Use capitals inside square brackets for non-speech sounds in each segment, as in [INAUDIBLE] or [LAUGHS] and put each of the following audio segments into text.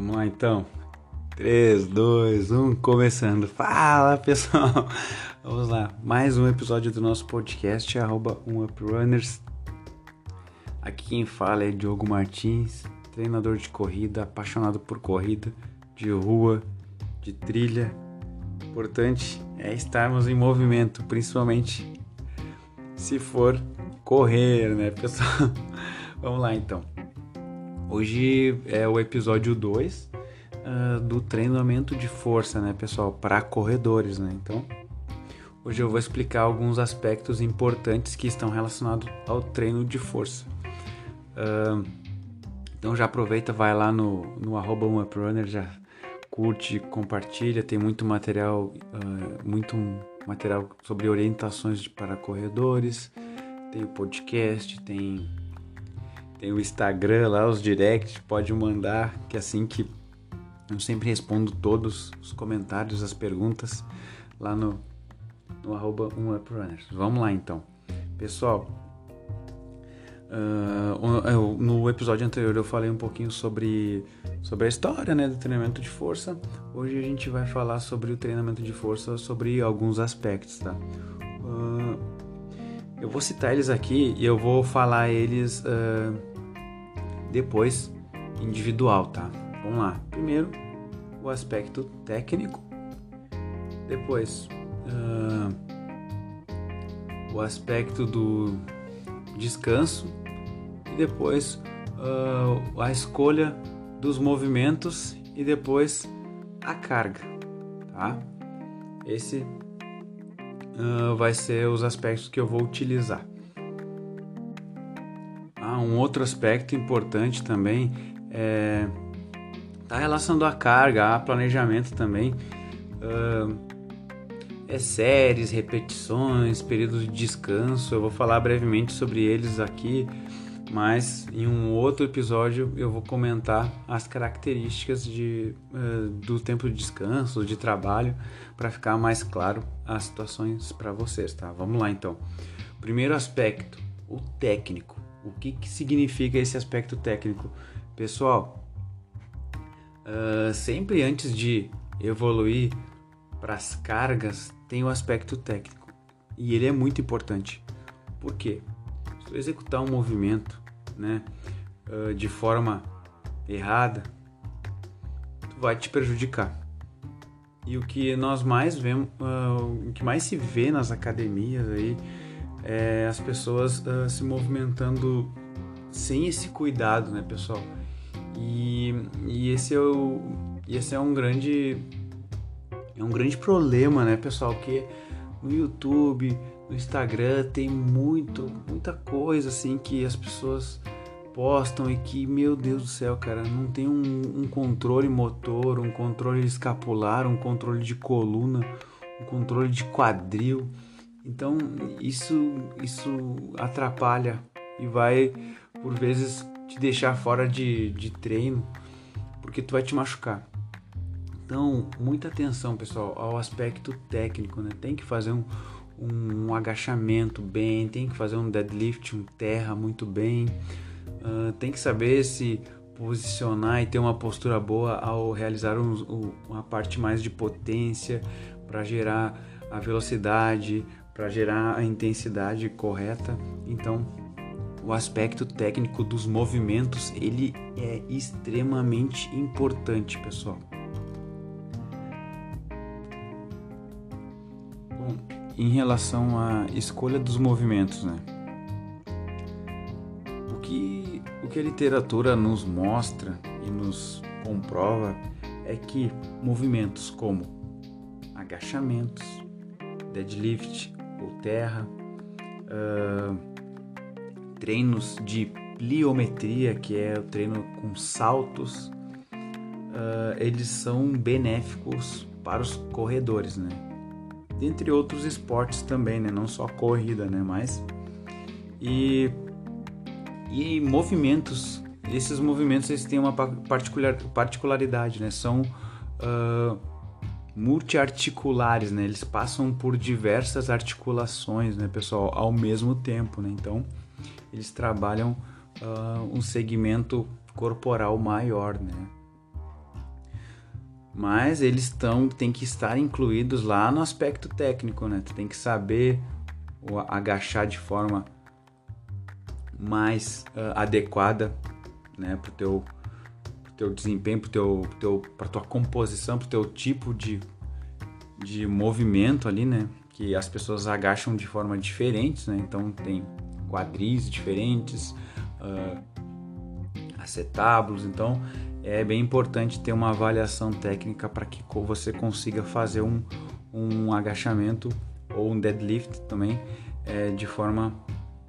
Vamos lá então. 3, 2, 1, começando. Fala pessoal! [LAUGHS] Vamos lá, mais um episódio do nosso podcast, arroba UpRunners. Aqui quem fala é Diogo Martins, treinador de corrida, apaixonado por corrida, de rua, de trilha. Importante é estarmos em movimento, principalmente se for correr, né, pessoal? [LAUGHS] Vamos lá então. Hoje é o episódio 2 uh, ah, do treinamento de força, né, pessoal, para corredores, né? Então, hoje eu vou explicar alguns aspectos importantes que estão relacionados ao treino de força. Uh, então já aproveita, vai lá no, no arroba umaprunner, já curte, compartilha, tem muito material, uh, muito material sobre orientações para corredores, tem o podcast, tem tem o Instagram lá, os directs, pode mandar, que é assim que eu sempre respondo todos os comentários, as perguntas lá no, no arroba umuprunners. Vamos lá então. Pessoal, uh, no episódio anterior eu falei um pouquinho sobre, sobre a história né, do treinamento de força. Hoje a gente vai falar sobre o treinamento de força, sobre alguns aspectos, tá? Uh, eu vou citar eles aqui e eu vou falar eles... Uh, depois individual, tá? Vamos lá. Primeiro, o aspecto técnico, depois uh, o aspecto do descanso e depois uh, a escolha dos movimentos e depois a carga, tá? Esse uh, vai ser os aspectos que eu vou utilizar um outro aspecto importante também é tá relacionado à carga, a planejamento também. Uh, é séries, repetições, períodos de descanso. Eu vou falar brevemente sobre eles aqui, mas em um outro episódio eu vou comentar as características de, uh, do tempo de descanso, de trabalho, para ficar mais claro as situações para vocês, tá? Vamos lá então. Primeiro aspecto, o técnico. O que, que significa esse aspecto técnico? Pessoal, uh, sempre antes de evoluir para as cargas, tem o aspecto técnico. E ele é muito importante. Por quê? Se tu executar um movimento né, uh, de forma errada, tu vai te prejudicar. E o que nós mais vemos, uh, o que mais se vê nas academias aí, é, as pessoas uh, se movimentando sem esse cuidado, né, pessoal? E, e esse, é o, esse é um grande é um grande problema, né, pessoal? Que no YouTube, no Instagram tem muito, muita coisa assim que as pessoas postam e que, meu Deus do céu, cara, não tem um, um controle motor, um controle escapular, um controle de coluna, um controle de quadril. Então isso, isso atrapalha e vai por vezes te deixar fora de, de treino porque tu vai te machucar. Então, muita atenção, pessoal, ao aspecto técnico, né? Tem que fazer um, um, agachamento bem, tem que fazer um deadlift, um terra muito bem, uh, tem que saber se posicionar e ter uma postura boa ao realizar um, um, uma parte mais de potência para gerar a velocidade, para gerar a intensidade correta. Então, o aspecto técnico dos movimentos ele é extremamente importante, pessoal. Bom, em relação à escolha dos movimentos, né? O que, o que a literatura nos mostra e nos comprova é que movimentos como agachamentos, deadlift, ou terra, uh, treinos de pliometria, que é o treino com saltos, uh, eles são benéficos para os corredores, né? Dentre outros esportes também, né? Não só corrida, né? Mas e e movimentos, esses movimentos eles têm uma particular, particularidade, né? São uh, multiarticulares, né? Eles passam por diversas articulações, né, pessoal, ao mesmo tempo, né? Então, eles trabalham uh, um segmento corporal maior, né? mas eles estão tem que estar incluídos lá no aspecto técnico, né? Tu tem que saber agachar de forma mais uh, adequada, né, pro teu teu desempenho, pro teu, teu para tua composição, pro teu tipo de de movimento ali, né? Que as pessoas agacham de forma diferente, né? Então tem quadris diferentes, uh, acetábulos, então é bem importante ter uma avaliação técnica para que você consiga fazer um, um agachamento ou um deadlift também é, de forma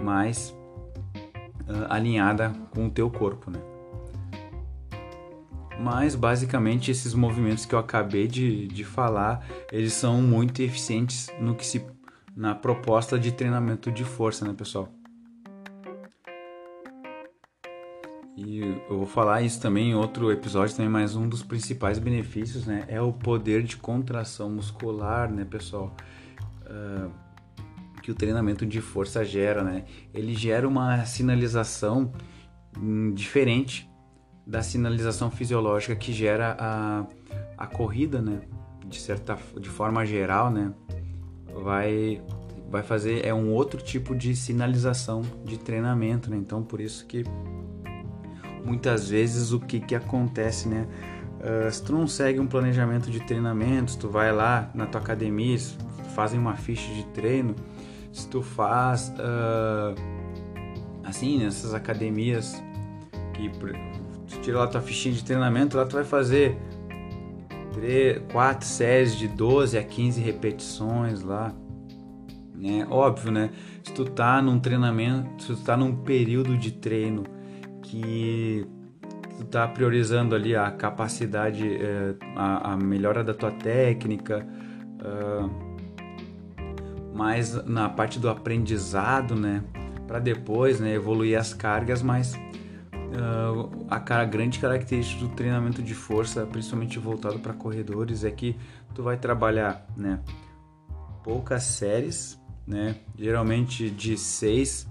mais uh, alinhada com o teu corpo, né? Mas basicamente esses movimentos que eu acabei de, de falar, eles são muito eficientes no que se na proposta de treinamento de força, né, pessoal? E eu vou falar isso também em outro episódio também, mas um dos principais benefícios, né, é o poder de contração muscular, né, pessoal? Uh, que o treinamento de força gera, né? Ele gera uma sinalização hum, diferente da sinalização fisiológica que gera a, a corrida, né? De certa de forma geral, né? Vai vai fazer é um outro tipo de sinalização de treinamento, né? Então por isso que muitas vezes o que que acontece, né? Uh, se tu não segue um planejamento de treinamento, tu vai lá na tua academia, fazem uma ficha de treino, se tu faz uh, assim nessas academias que tira lá tua fichinha de treinamento, lá tu vai fazer 3, 4 séries de 12 a 15 repetições lá. Né? Óbvio, né? Se tu tá num treinamento, se tu tá num período de treino que tu tá priorizando ali a capacidade, eh, a, a, melhora da tua técnica, uh, mais na parte do aprendizado, né? Para depois, né, evoluir as cargas, mas uh, a cara, grande característica do treinamento de força, principalmente voltado para corredores, é que tu vai trabalhar, né, poucas séries, né, geralmente de 6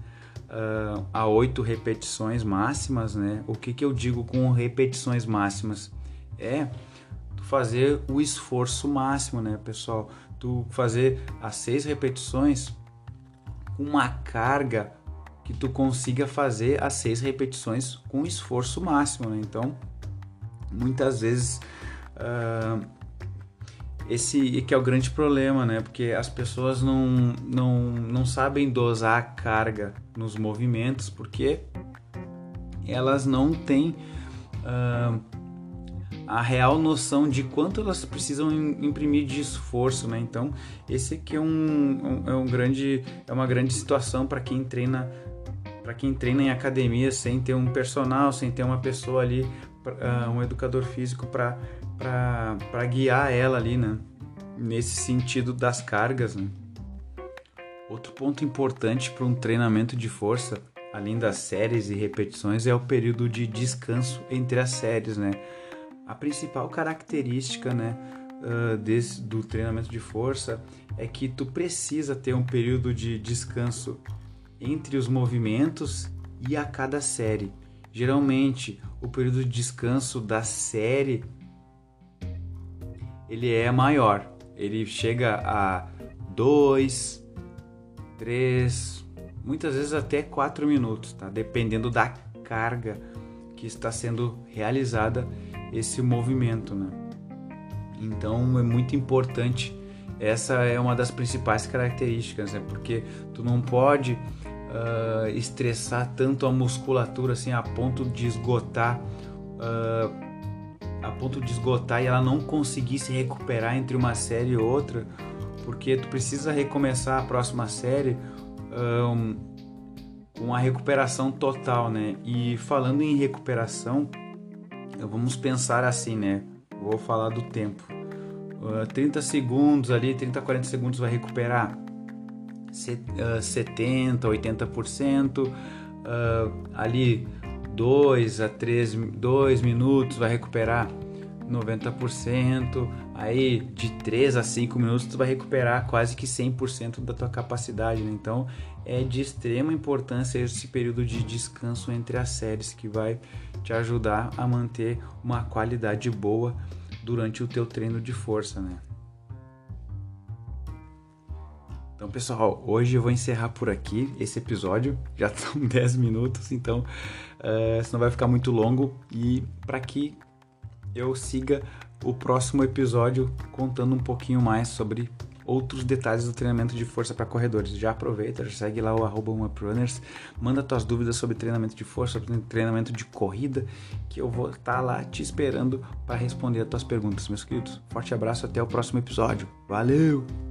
uh, a 8 repetições máximas, né? O que, que eu digo com repetições máximas? É fazer o esforço máximo, né, pessoal? Tu fazer as seis repetições com uma carga que tu consiga fazer as seis repetições com esforço máximo, né? Então, muitas vezes uh, esse que é o grande problema, né? Porque as pessoas não, não, não sabem dosar a carga nos movimentos porque elas não têm uh, a real noção de quanto elas precisam imprimir de esforço, né? Então, esse aqui é um, um é um grande é uma grande situação para quem treina para quem treina em academia sem ter um personal, sem ter uma pessoa ali, uh, um educador físico para guiar ela ali, né? Nesse sentido das cargas, né? Outro ponto importante para um treinamento de força, além das séries e repetições, é o período de descanso entre as séries, né? A principal característica, né, uh, desse, do treinamento de força é que tu precisa ter um período de descanso entre os movimentos e a cada série. Geralmente, o período de descanso da série ele é maior. Ele chega a 2, 3, muitas vezes até 4 minutos, tá? Dependendo da carga que está sendo realizada esse movimento, né? Então é muito importante. Essa é uma das principais características, né? Porque tu não pode uh, estressar tanto a musculatura assim a ponto de esgotar uh, a ponto de esgotar e ela não conseguir se recuperar entre uma série e outra porque tu precisa recomeçar a próxima série um, com a recuperação total né? E falando em recuperação vamos pensar assim né? Vou falar do tempo. Uh, 30 segundos ali 30 40 segundos vai recuperar 70%, 80%, uh, ali 2 a 3 2 minutos vai recuperar 90%, aí de 3 a 5 minutos tu vai recuperar quase que 100% da tua capacidade, né? Então é de extrema importância esse período de descanso entre as séries que vai te ajudar a manter uma qualidade boa durante o teu treino de força, né? Então, pessoal, hoje eu vou encerrar por aqui esse episódio. Já [LAUGHS] estão 10 minutos, então uh, senão vai ficar muito longo. E para que eu siga o próximo episódio contando um pouquinho mais sobre outros detalhes do treinamento de força para corredores. Já aproveita, já segue lá o arroba manda tuas dúvidas sobre treinamento de força, sobre treinamento de corrida, que eu vou estar tá lá te esperando para responder as tuas perguntas, meus queridos. Forte abraço, até o próximo episódio. Valeu!